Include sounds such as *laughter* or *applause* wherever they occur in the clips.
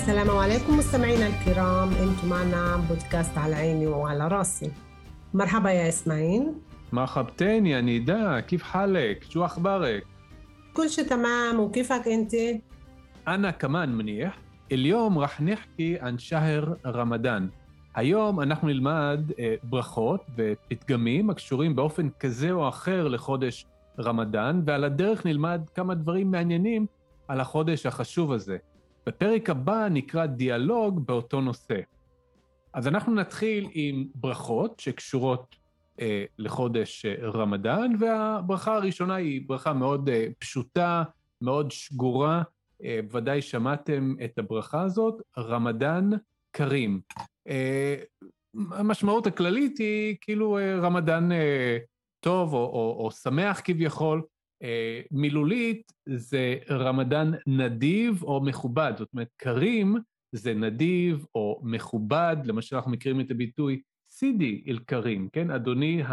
السلام عليكم مستمعينا الكرام انتم معنا بودكاست على عيني وعلى راسي مرحبا يا اسماعيل مرحبتين يا نداء كيف حالك؟ شو أخبارك؟ كل شيء تمام وكيفك انت؟ أنا كمان منيح اليوم رح نحكي عن شهر رمضان היום אנחנו נלמד ברכות ופתגמים הקשורים באופן כזה או אחר לחודש רמדאן, ועל הדרך נלמד כמה דברים מעניינים על החודש החשוב הזה. בפרק הבא נקרא דיאלוג באותו נושא. אז אנחנו נתחיל עם ברכות שקשורות אה, לחודש אה, רמדאן, והברכה הראשונה היא ברכה מאוד אה, פשוטה, מאוד שגורה, אה, ודאי שמעתם את הברכה הזאת, רמדאן קרים. אה, המשמעות הכללית היא כאילו אה, רמדאן אה, טוב או, או, או שמח כביכול, מילולית זה רמדאן נדיב או מכובד, זאת אומרת, קרים זה נדיב או מכובד, למשל אנחנו מכירים את הביטוי סידי אל קרים, כן? אדוני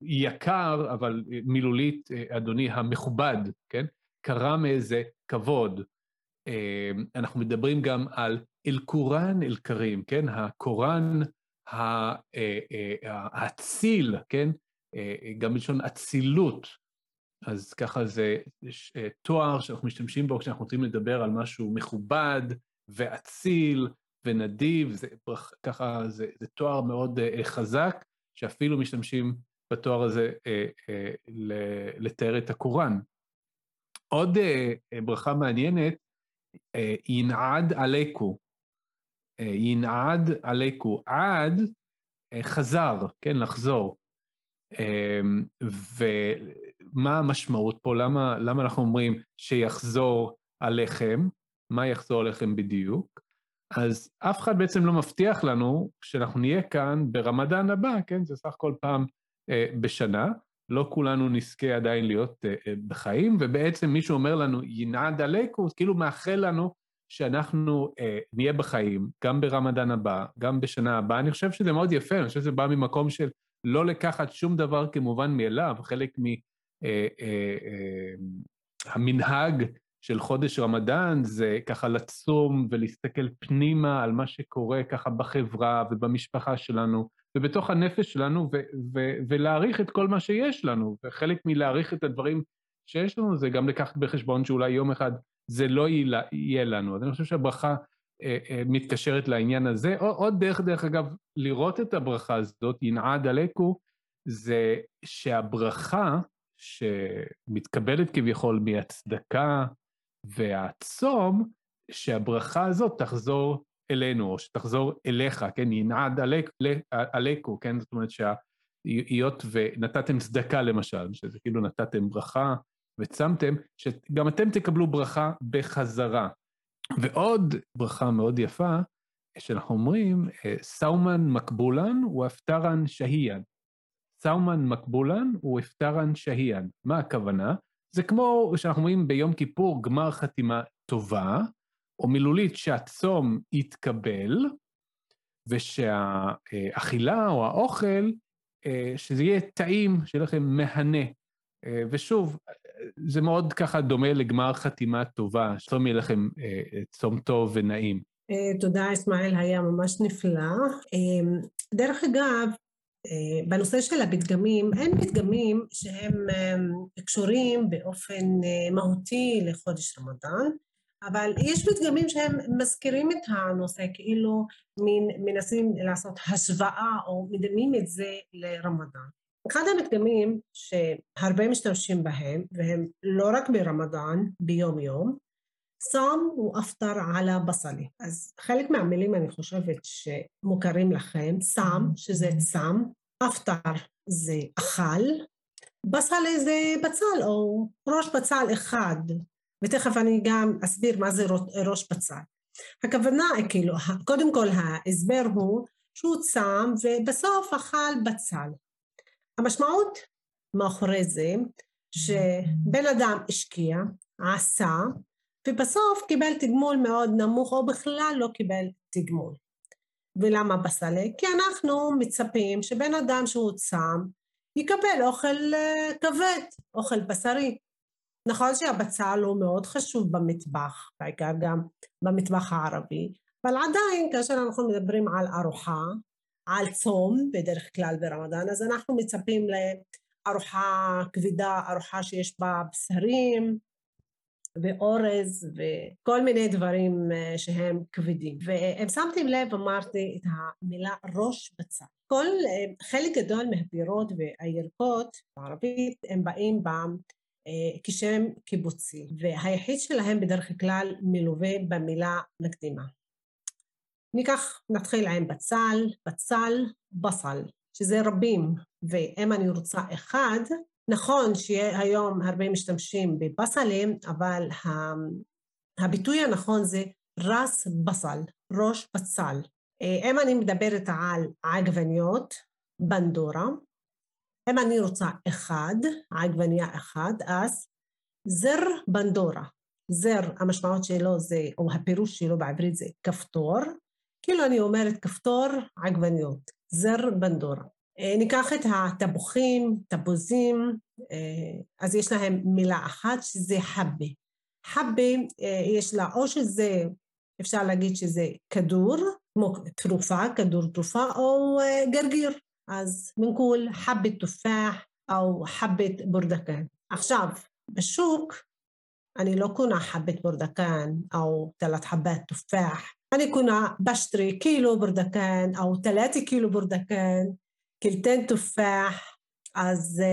היקר, אבל מילולית אדוני המכובד, כן? קרם איזה כבוד. אה, אנחנו מדברים גם על אל-קוראן אל-קרים, כן? הקוראן אה, האציל, כן? גם בלשון אצילות. אז ככה זה אה, תואר שאנחנו משתמשים בו כשאנחנו רוצים לדבר על משהו מכובד ואציל ונדיב, זה, ככה זה, זה תואר מאוד uh, חזק, שאפילו משתמשים בתואר הזה uh, uh, לתאר את הקוראן. עוד uh, ברכה מעניינת, uh, ינעד עליכו. Uh, ינעד עליכו. עד uh, חזר, כן, לחזור. Uh, ו... מה המשמעות פה? למה, למה אנחנו אומרים שיחזור עליכם? מה יחזור עליכם בדיוק? אז אף אחד בעצם לא מבטיח לנו שאנחנו נהיה כאן ברמדאן הבא, כן? זה סך הכל פעם אה, בשנה. לא כולנו נזכה עדיין להיות אה, אה, בחיים, ובעצם מישהו אומר לנו, ינעד עליכו, כאילו מאחל לנו שאנחנו אה, נהיה בחיים, גם ברמדאן הבא, גם בשנה הבאה. אני חושב שזה מאוד יפה, אני חושב שזה בא ממקום של לא לקחת שום דבר כמובן מאליו, חלק מ... אה, אה, אה, המנהג של חודש רמדאן זה ככה לצום ולהסתכל פנימה על מה שקורה ככה בחברה ובמשפחה שלנו ובתוך הנפש שלנו ולהעריך את כל מה שיש לנו, וחלק מלהעריך את הדברים שיש לנו זה גם לקחת בחשבון שאולי יום אחד זה לא יהיה לנו. אז אני חושב שהברכה מתקשרת לעניין הזה. עוד דרך, דרך אגב, לראות את הברכה הזאת, ינעד עליכו, זה שהברכה שמתקבלת כביכול מהצדקה והצום, שהברכה הזאת תחזור אלינו, או שתחזור אליך, כן, ינעד עליק, עליקו, כן, זאת אומרת שהיות ונתתם צדקה למשל, שזה כאילו נתתם ברכה וצמתם, שגם אתם תקבלו ברכה בחזרה. ועוד ברכה מאוד יפה, שאנחנו אומרים, סאומן מקבולן ואפטרן שהיין. סאומן מקבולן ואפטרן שהיין. מה הכוונה? זה כמו שאנחנו אומרים ביום כיפור גמר חתימה טובה, או מילולית שהצום יתקבל, ושהאכילה או האוכל, אה, שזה יהיה טעים, שיהיה לכם מהנה. אה, ושוב, זה מאוד ככה דומה לגמר חתימה טובה, שצום יהיה לכם אה, צום טוב ונעים. תודה, אסמאעיל, היה ממש נפלא. דרך אגב, בנושא של הפתגמים, אין פתגמים שהם אה, קשורים באופן אה, מהותי לחודש רמדאן, אבל יש פתגמים שהם מזכירים את הנושא, כאילו מנסים לעשות השוואה או מדמים את זה לרמדאן. אחד הפתגמים שהרבה משתמשים בהם, והם לא רק ברמדאן, ביום יום, סם הוא אפטר על הבסלי. אז חלק מהמילים אני חושבת שמוכרים לכם, סם, שזה סם, אפטר זה אכל, בסלי זה בצל או ראש בצל אחד. ותכף אני גם אסביר מה זה ראש בצל. הכוונה, כאילו, קודם כל ההסבר הוא שהוא צם ובסוף אכל בצל. המשמעות מאחורי זה שבן אדם השקיע, עשה, ובסוף קיבל תגמול מאוד נמוך או בכלל לא קיבל תגמול. ולמה בסלה? כי אנחנו מצפים שבן אדם שהוא צם יקבל אוכל אה, כבד, אוכל בשרי. נכון שהבצל הוא מאוד חשוב במטבח, בעיקר גם במטבח הערבי, אבל עדיין כאשר אנחנו מדברים על ארוחה, על צום בדרך כלל ברמדאן, אז אנחנו מצפים לארוחה כבדה, ארוחה שיש בה בשרים ואורז וכל מיני דברים אה, שהם כבדים. ואם שמתם לב אמרתי את המילה ראש בצל. כל אה, חלק גדול מהפירות והירקות בערבית הם באים אה, כשם קיבוצי, והיחיד שלהם בדרך כלל מלווה במילה מקדימה. ניקח, נתחיל עם בצל, בצל, בסל, שזה רבים, ואם אני רוצה אחד, נכון שהיום הרבה משתמשים בבסלים, אבל הביטוי הנכון זה רס בסל, ראש בצל. אה, אם אני מדברת על עגבניות, בנדורה, אם אני רוצה אחד, עגבניה אחד, אז זר בנדורה. זר, המשמעות שלו זה, או הפירוש שלו בעברית זה כפתור, כאילו אני אומרת כפתור עגבניות, זר בנדורה. אה, ניקח את התפוחים, תפוזים, אה, אז יש להם מילה אחת שזה חבה. חבה אה, יש לה או שזה, אפשר להגיד שזה כדור, כמו תרופה, כדור תרופה, או גרגיר. אז בנקול חבת תופח או חבת בורדקן. עכשיו, בשוק אני לא קונה חבת בורדקן או תלת חבת תופח, אני קונה בשטרי קילו בורדקן או תלתי קילו בורדקן, كلتين تفاح אז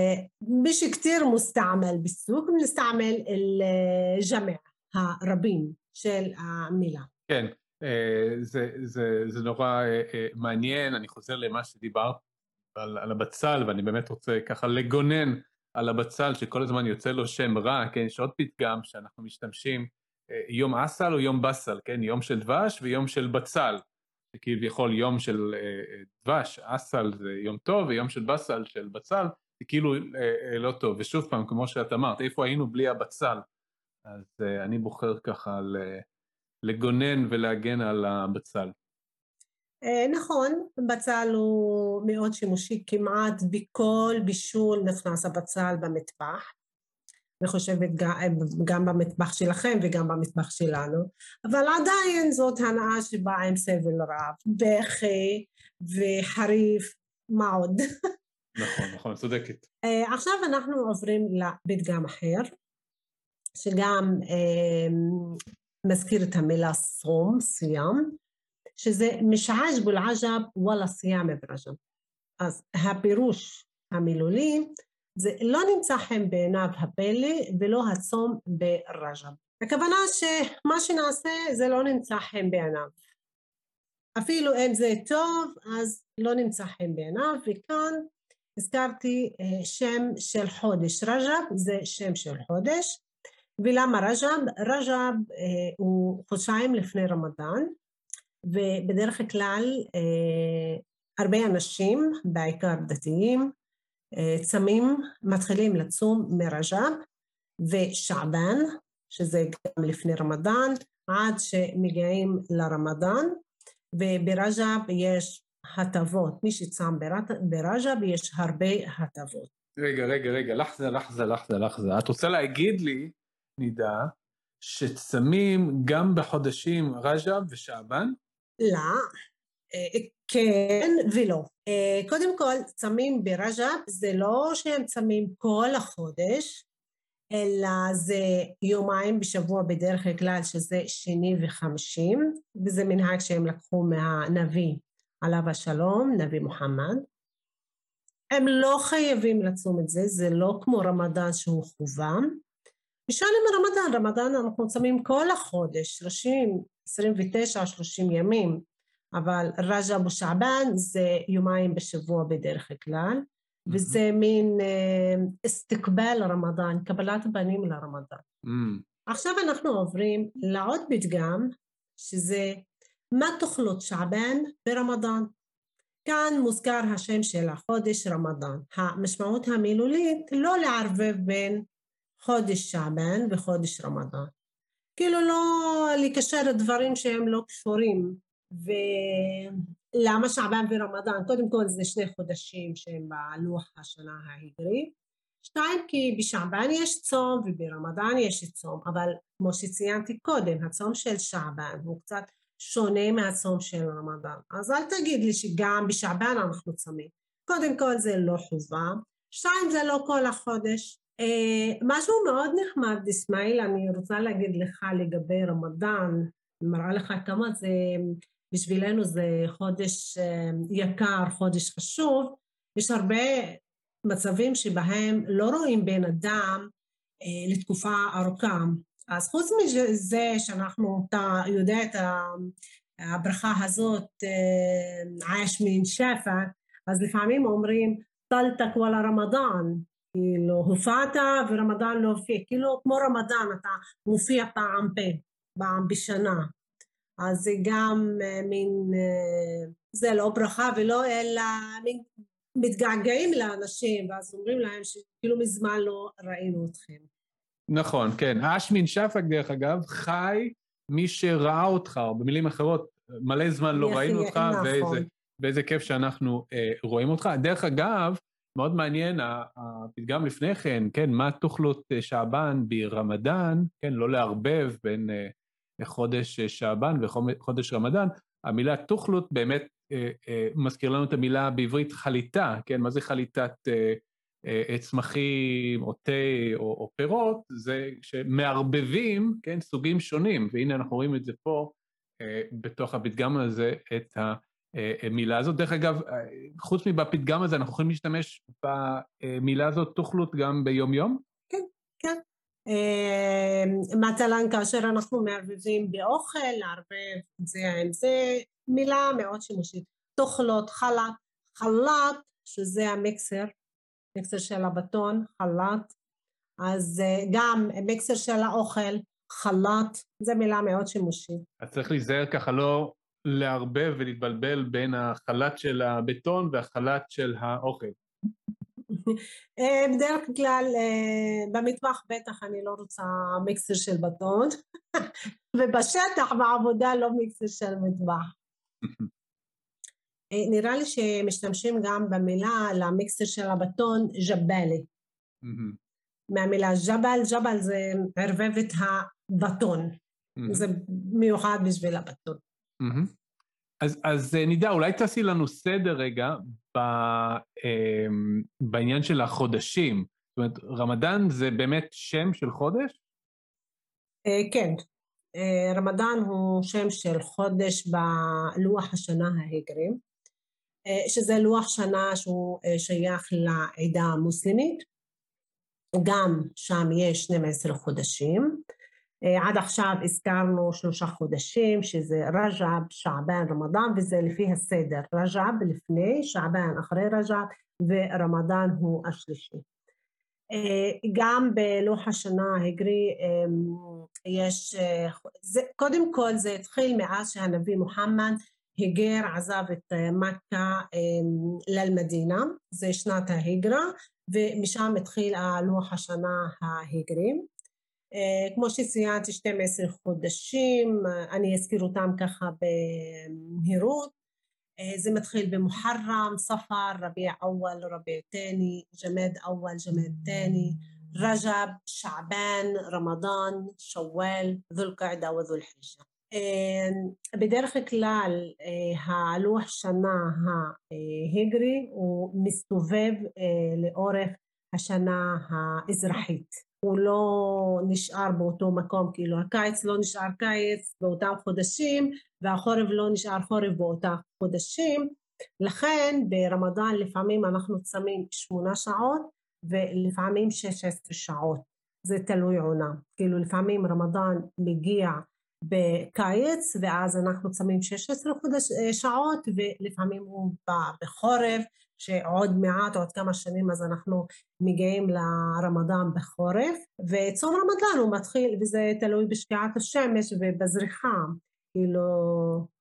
مش كتير مستعمل بالسوق بنستعمل الجمع הרבים של המילה. כן, זה, זה, זה נורא מעניין, אני חוזר למה שדיברת על, על הבצל, ואני באמת רוצה ככה לגונן על הבצל שכל הזמן יוצא לו שם רע, כן, יש עוד פתגם שאנחנו משתמשים, יום אסל או יום בסל, כן, יום של דבש ויום של בצל. שכביכול יום של אה, אה, דבש, אסל זה יום טוב, ויום של בסל, של בצל, זה כאילו אה, לא טוב. ושוב פעם, כמו שאת אמרת, איפה היינו בלי הבצל? אז אני בוחר ככה לגונן ולהגן על הבצל. נכון, בצל הוא מאוד שימושי, כמעט בכל בישול נכנס הבצל במטבח. אני חושבת גם במטבח שלכם וגם במטבח שלנו, אבל עדיין זאת הנאה שבאה עם סבל רב, בכי וחריף, מה עוד? *laughs* נכון, נכון, צודקת. אה, עכשיו אנחנו עוברים לפתגם אחר, שגם אה, מזכיר את המילה סום, סיים, שזה משעש בולעג'ב וואלה סייאם ברג'ב. אז הפירוש המילולי זה לא נמצא חן בעיניו הפלא ולא הצום ברג'ב. הכוונה שמה שנעשה זה לא נמצא חן בעיניו. אפילו אם זה טוב אז לא נמצא חן בעיניו וכאן הזכרתי אה, שם של חודש רג'ב זה שם של חודש ולמה רג'ב? רג'ב אה, הוא חודשיים לפני רמדאן ובדרך כלל אה, הרבה אנשים בעיקר דתיים צמים מתחילים לצום מרג'ב ושעבן, שזה גם לפני רמדאן, עד שמגיעים לרמדאן, וברג'ב יש הטבות. מי שצם ברג'ב יש הרבה הטבות. רגע, רגע, רגע, לחזה, לחזה, לחזה, לחזה. את רוצה להגיד לי, נידה, שצמים גם בחודשים רג'ב ושעבן? לא, אה, כן ולא. אה, קודם כל, צמים ברג'ב זה לא שהם צמים כל החודש, אלא זה יומיים בשבוע בדרך כלל, שזה שני וחמישים, וזה מנהג שהם לקחו מהנביא עליו השלום, נביא מוחמד. הם לא חייבים לצום את זה, זה לא כמו רמדאן שהוא חובה. בשביל רמדאן, רמדאן אנחנו צמים כל החודש, 30, 29, 30 ימים. אבל רג'ב ושעבן זה יומיים בשבוע בדרך כלל, וזה מין אסתקבל רמדאן, קבלת פנים לרמדאן. עכשיו אנחנו עוברים לעוד פתגם, שזה מה תאכלות שעבן ברמדאן. כאן מוזכר השם של החודש רמדאן. המשמעות המילולית לא לערבב בין חודש שעבן וחודש רמדאן. כאילו לא לקשר דברים שהם לא קשורים. ולמה שעבן ורמדאן? קודם כל זה שני חודשים שהם בלוח השנה העברי. שתיים, כי בשעבן יש צום וברמדאן יש צום, אבל כמו שציינתי קודם, הצום של שעבן הוא קצת שונה מהצום של רמדאן. אז אל תגיד לי שגם בשעבן אנחנו צמים. קודם כל זה לא חובה, שתיים זה לא כל החודש. אה, משהו מאוד נחמד, אסמאעיל, אני רוצה להגיד לך לגבי רמדאן, מראה לך כמה זה, בשבילנו זה חודש אה, יקר, חודש חשוב. יש הרבה מצבים שבהם לא רואים בן אדם אה, לתקופה ארוכה. אז חוץ מזה שאנחנו, אתה יודע את הברכה הזאת, אה, עייש מן שפע, אז לפעמים אומרים טלתק וואלה רמדאן, כאילו הופעת ורמדאן לא הופיע, כאילו כמו רמדאן אתה מופיע פעם פה, פעם בשנה, אז זה גם אה, מין, זה לא ברכה ולא אלא מין מתגעגעים לאנשים, ואז אומרים להם שכאילו מזמן לא ראינו אתכם. נכון, כן. אשמין שפק, דרך אגב, חי מי שראה אותך, או במילים אחרות, מלא זמן לא ראינו אותך, נכון. ואיזה, ואיזה כיף שאנחנו אה, רואים אותך. דרך אגב, מאוד מעניין, הפתגם לפני כן, כן, מה תוכלות אה, שעבן ברמדאן, כן, לא לערבב בין אה, חודש אה, שעבן וחודש רמדאן, המילה תוכלות באמת אה, אה, מזכיר לנו את המילה בעברית חליטה, כן? מה זה חליטת צמחים או תה או, או פירות? זה שמערבבים, כן, סוגים שונים, והנה אנחנו רואים את זה פה בתוך הפתגם הזה, את המילה הזאת. דרך אגב, חוץ מבפתגם הזה, אנחנו יכולים להשתמש במילה הזאת תוכלות גם ביום-יום? כן, כן. מצלן כאשר אנחנו מערבבים באוכל, לערבב זה עם זה, מילה מאוד שימושית. תאכלות, חלת, חלת, שזה המיקסר, מיקסר של הבטון, חלת, אז אה, גם מיקסר של האוכל, חלת, זו מילה מאוד שימושית. אז צריך להיזהר ככה לא לערבב ולהתבלבל בין החלת של הבטון והחלת של האוכל. אה, בדרך כלל אה, במטבח בטח אני לא רוצה מיקסר של בטון, *laughs* ובשטח בעבודה לא מיקסר של מטבח. אה, נראה לי שמשתמשים גם במילה למיקסר של הבטון ג'באלי. מהמילה ג'בל, ג'בל זה ערבבת הבטון. זה מיוחד בשביל הבטון. אז, אז אה, נידה, אולי תעשי לנו סדר רגע ב, אה, בעניין של החודשים. זאת אומרת, רמדאן זה באמת שם של חודש? כן, אה, רמדאן הוא שם של חודש בלוח השנה ההגרי, אה, שזה לוח שנה שהוא אה, שייך לעדה המוסלמית, גם שם יש 12 חודשים, עד עכשיו הזכרנו שלושה חודשים שזה רג'ב, שעבן, רמדאן וזה לפי הסדר, רג'ב לפני, שעבן אחרי רג'ב ורמדאן הוא השלישי. אה, גם בלוח השנה ההגרי יש, אה, זה, קודם כל זה התחיל מאז שהנביא מוחמד היגר, עזב את אה, מכה למדינה, זה שנת ההיגרה, ומשם התחיל הלוח השנה ההגרי. אה, כמו שציינתי 12 חודשים, אה, אני אזכיר אותם ככה במהירות. אה, זה מתחיל במוחרם, ספר, רביע אוול, רביע תני, ג'מד אוול, ג'מד תני, רג'ב, שעבן, רמדאן, שוואל, זו קעדה וזו אל-חיג'ה. בדרך כלל הלוח שנה ההיגרי הוא מסתובב לאורך השנה האזרחית. הוא לא נשאר באותו מקום, כאילו הקיץ לא נשאר קיץ באותם חודשים והחורף לא נשאר חורף באותם חודשים, לכן ברמדאן לפעמים אנחנו צמים שמונה שעות ולפעמים שש עשרה שעות, זה תלוי עונה, כאילו לפעמים רמדאן מגיע בקיץ ואז אנחנו צמים 16 חודש, שעות ולפעמים הוא בא בחורף שעוד מעט, עוד כמה שנים, אז אנחנו מגיעים לרמדאן בחורף, וצום רמדאן הוא מתחיל, וזה תלוי בשקיעת השמש ובזריחה. כאילו,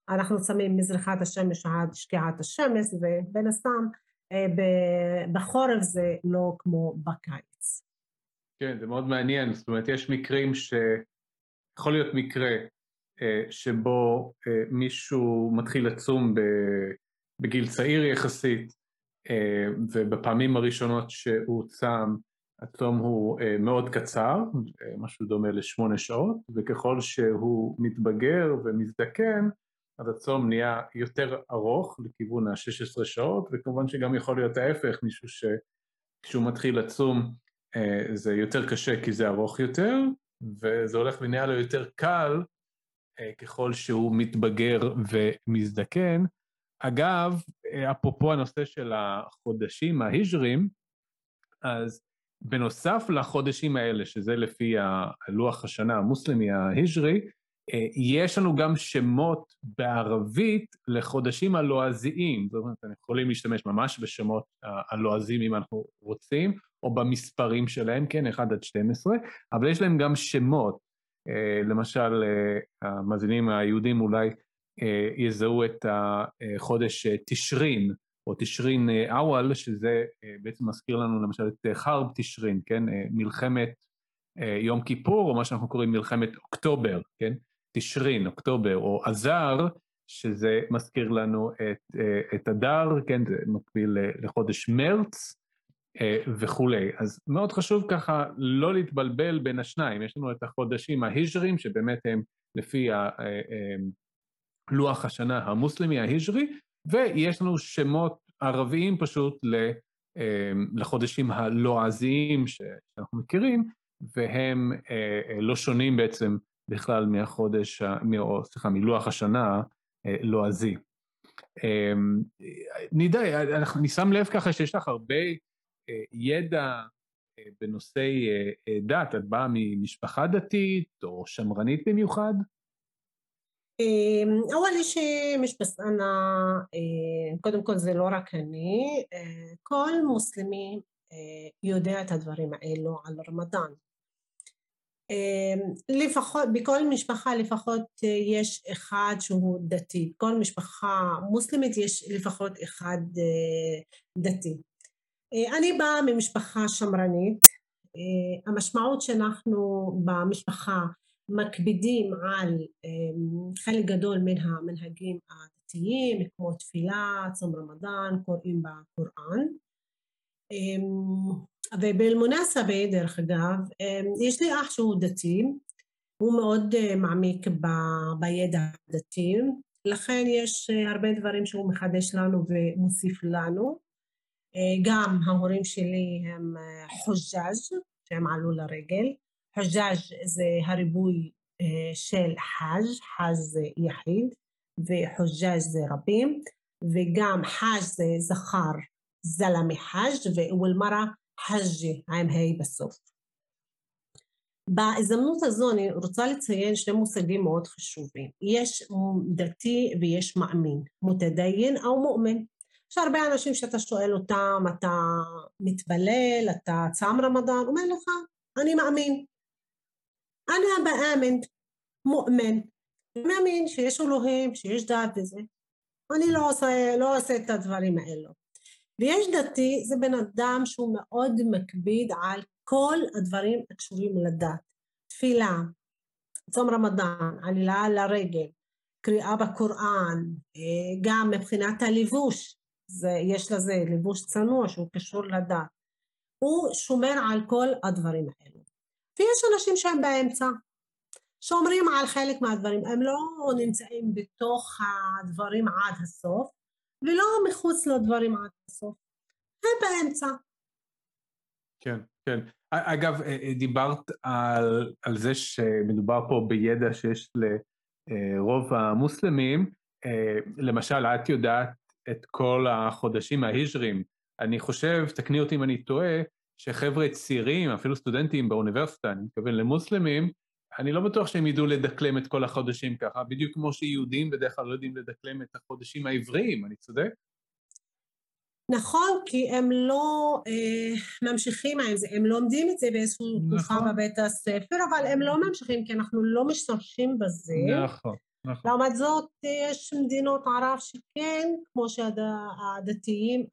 אנחנו שמים מזריחת השמש עד שקיעת השמש, ובין הסתם אה, בחורף זה לא כמו בקיץ. כן, זה מאוד מעניין, זאת אומרת, יש מקרים ש... יכול להיות מקרה אה, שבו אה, מישהו מתחיל לצום בגיל צעיר יחסית, ובפעמים הראשונות שהוא צם, הצום הוא מאוד קצר, משהו דומה לשמונה שעות, וככל שהוא מתבגר ומזדקן, אז הצום נהיה יותר ארוך לכיוון ה-16 שעות, וכמובן שגם יכול להיות ההפך, מישהו שכשהוא מתחיל לצום אה, זה יותר קשה כי זה ארוך יותר, וזה הולך ונהיה לו יותר קל אה, ככל שהוא מתבגר ומזדקן. אגב, אה, אפרופו הנושא של החודשים ההיג'רים, אז בנוסף לחודשים האלה, שזה לפי הלוח השנה המוסלמי ההיג'רי, אה, יש לנו גם שמות בערבית לחודשים הלועזיים, זאת אומרת, אנחנו יכולים להשתמש ממש בשמות הלועזיים אם אנחנו רוצים, או במספרים שלהם, כן, 1 עד 12, אבל יש להם גם שמות. אה, למשל, אה, המאזינים היהודים אולי יזהו את החודש תשרין, או תשרין אוול, שזה בעצם מזכיר לנו למשל את חרב תשרין, כן, מלחמת יום כיפור, או מה שאנחנו קוראים מלחמת אוקטובר, כן? תשרין, אוקטובר, או אזר, שזה מזכיר לנו את, אה, את אדר, כן, זה מקביל לחודש מרץ אה, וכולי. אז מאוד חשוב ככה לא להתבלבל בין השניים. יש לנו את החודשים ההיג'רים, שבאמת הם לפי אה, לוח השנה המוסלמי ההיג'רי, ויש לנו שמות ערביים פשוט לחודשים הלועזיים שאנחנו מכירים, והם לא שונים בעצם בכלל מהחודש, סליחה, מלוח השנה לועזי. אמ, נידי, אני שם לב ככה שיש לך הרבה אה, ידע אה, בנושאי אה, דת, את באה ממשפחה דתית או שמרנית במיוחד? אבל יש מש בס קודם כל זה לא רק אני, אה, כל מוסלמי אה, יודע את הדברים האלו על רמדאן. אמ, לפחות, בכל משפחה לפחות אה, יש אחד שהוא דתי, כל משפחה מוסלמית יש לפחות אחד דתי. אני באה ממשפחה שמרנית, המשמעות שאנחנו במשפחה מקפידים על אמ, חלק גדול מן המנהגים הדתיים כמו תפילה, צום רמדאן, קוראים בקוראן. אמ, ובאלמונסבה דרך אגב, אמ, יש לי אח שהוא דתי, הוא מאוד אה, מעמיק ב, בידע הדתי, לכן יש אה, הרבה דברים שהוא מחדש לנו ומוסיף לנו. אה, גם ההורים שלי הם חוג'אז' שהם עלו לרגל, חוג'אז' זה הריבוי של חאג', חאג' זה יחיד וחוג'אז' זה רבים, וגם חאג' זה זכר זלמי חאג' ואלמרה חג'י עם ה' בסוף. בהזדמנות הזו אני רוצה לציין שני מושגים מאוד חשובים. יש דתי ויש מאמין, מותדיין או מואמן. יש הרבה אנשים שאתה שואל אותם, אתה מתפלל, אתה צם רמדאן, אומר לך, אני מאמין. אני באמן, מואמן. מאמין שיש אלוהים, שיש דת וזה. אני לא עושה, לא עושה את הדברים האלו. ויש דתי זה בן אדם שהוא מאוד מקפיד על כל הדברים הקשורים לדת. תפילה, צום רמדאן, עלילה לרגל, קריאה בקוראן, אה, גם מבחינת הלבוש, זה, יש לזה לבוש צנוע שהוא קשור לדת. הוא שומר על כל הדברים האלו. ויש אנשים שהם באמצע, שומרים על חלק מהדברים, הם לא נמצאים בתוך הדברים עד הסוף, ולא מחוץ לדברים עד הסוף. הם באמצע. כן, כן. אגב, אה, אה, דיברת על, על זה שמדובר פה בידע שיש לרוב המוסלמים. אה, למשל, את יודעת את כל החודשים ההיג'רים. אני חושב, תקני אותי אם אני טועה, שחבר'ה צעירים, אפילו סטודנטים באוניברסיטה, אני מתכוון למוסלמים, אני לא בטוח שהם ידעו לדקלם את כל החודשים ככה, בדיוק כמו שיהודים בדרך כלל לא יודעים לדקלם את החודשים העבריים, אני צודק? נכון, כי הם לא אה, ממשיכים עם זה, הם לומדים את זה באיזושהי תקופה נכון. בבית הספר, אבל הם לא ממשיכים כי אנחנו לא משתמשים בזה. נכון, נכון. לעומת זאת, יש מדינות ערב שכן, כמו שהדתיים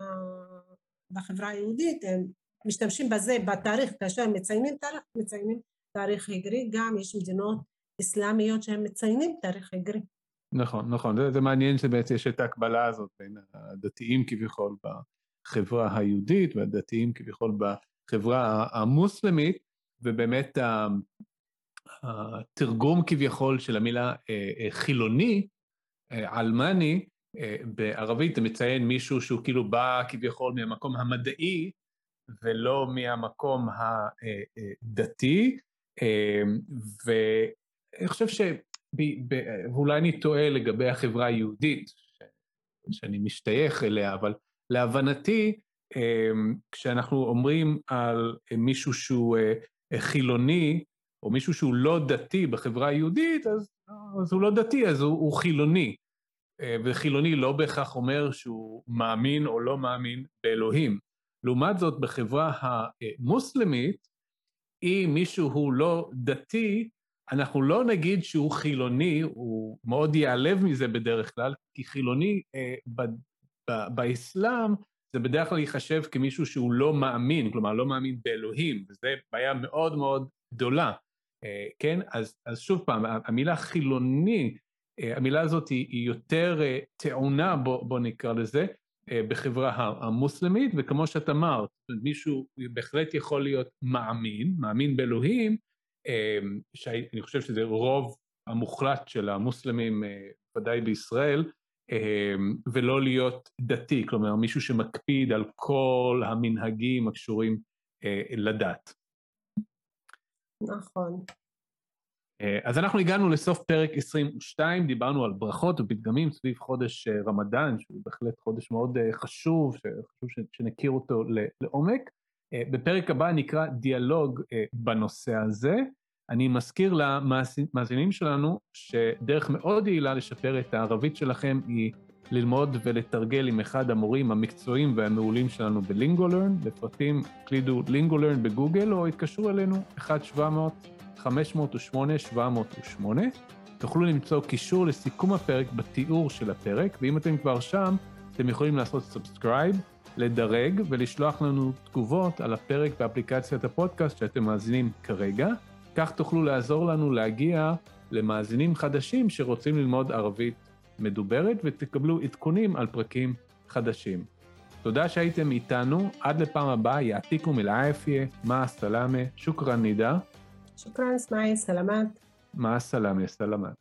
בחברה היהודית, הם משתמשים בזה בתאריך, כאשר מציינים תאריך, מציינים תאריך עברי, גם יש מדינות אסלאמיות שהם מציינים תאריך עברי. נכון, נכון. זה, זה מעניין שבעצם יש את ההקבלה הזאת בין הדתיים כביכול בחברה היהודית והדתיים כביכול בחברה המוסלמית, ובאמת התרגום כביכול של המילה אה, אה, חילוני, אלמני, אה, בערבית זה מציין מישהו שהוא כאילו בא כביכול מהמקום המדעי ולא מהמקום הדתי, ואני חושב ש... ואולי אני טועה לגבי החברה היהודית, שאני משתייך אליה, אבל להבנתי, כשאנחנו אומרים על מישהו שהוא אה, חילוני, או מישהו שהוא לא דתי בחברה היהודית, אז, אז הוא לא דתי, אז הוא, הוא חילוני. אה, וחילוני לא בהכרח אומר שהוא מאמין או לא מאמין באלוהים. לעומת זאת, בחברה המוסלמית, אם מישהו הוא לא דתי, אנחנו לא נגיד שהוא חילוני, הוא מאוד ייעלב מזה בדרך כלל, כי חילוני אה, ב, ב, באסלאם זה בדרך כלל ייחשב כמישהו שהוא לא מאמין, כלומר לא מאמין באלוהים, וזו בעיה מאוד מאוד גדולה, אה, כן? אז, אז שוב פעם, המילה חילוני, אה, המילה הזאת היא, היא יותר אה, טעונה, בוא, בוא נקרא לזה, בחברה המוסלמית, וכמו שאת אמרת, מישהו בהחלט יכול להיות מאמין, מאמין באלוהים, אמ, שאני חושב שזה רוב המוחלט של המוסלמים, אה, ודאי בישראל, ולא להיות דתי, כלומר מישהו שמקפיד על כל המנהגים הקשורים אה, לדת. נכון. אה, אז אנחנו הגענו לסוף פרק 22, דיברנו על ברכות ופתגמים סביב חודש רמדאן, שהוא בהחלט חודש מאוד חשוב, שחשוב שנכיר אותו לעומק. בפרק הבא נקרא דיאלוג בנושא הזה. אני מזכיר למאזינים שלנו שדרך מאוד יעילה לשפר את הערבית שלכם היא ללמוד ולתרגל עם אחד המורים המקצועיים והמעולים שלנו בלינגולרן. לפרטים הקלידו לינגולרן בגוגל או התקשרו אלינו 1-700-508-708. תוכלו למצוא קישור לסיכום הפרק בתיאור של הפרק, ואם אתם כבר שם, אתם יכולים לעשות subscribe לדרג ולשלוח לנו תגובות על הפרק באפליקציית הפודקאסט שאתם מאזינים כרגע. כך תוכלו לעזור לנו להגיע למאזינים חדשים שרוצים ללמוד ערבית מדוברת ותקבלו עדכונים על פרקים חדשים. תודה שהייתם איתנו, עד לפעם הבאה, יעתיקו מלעפיה, מה הסלאמה, שוכרן נידה. שוכרן סמאי, סלמת. מה הסלאמה, סלמת.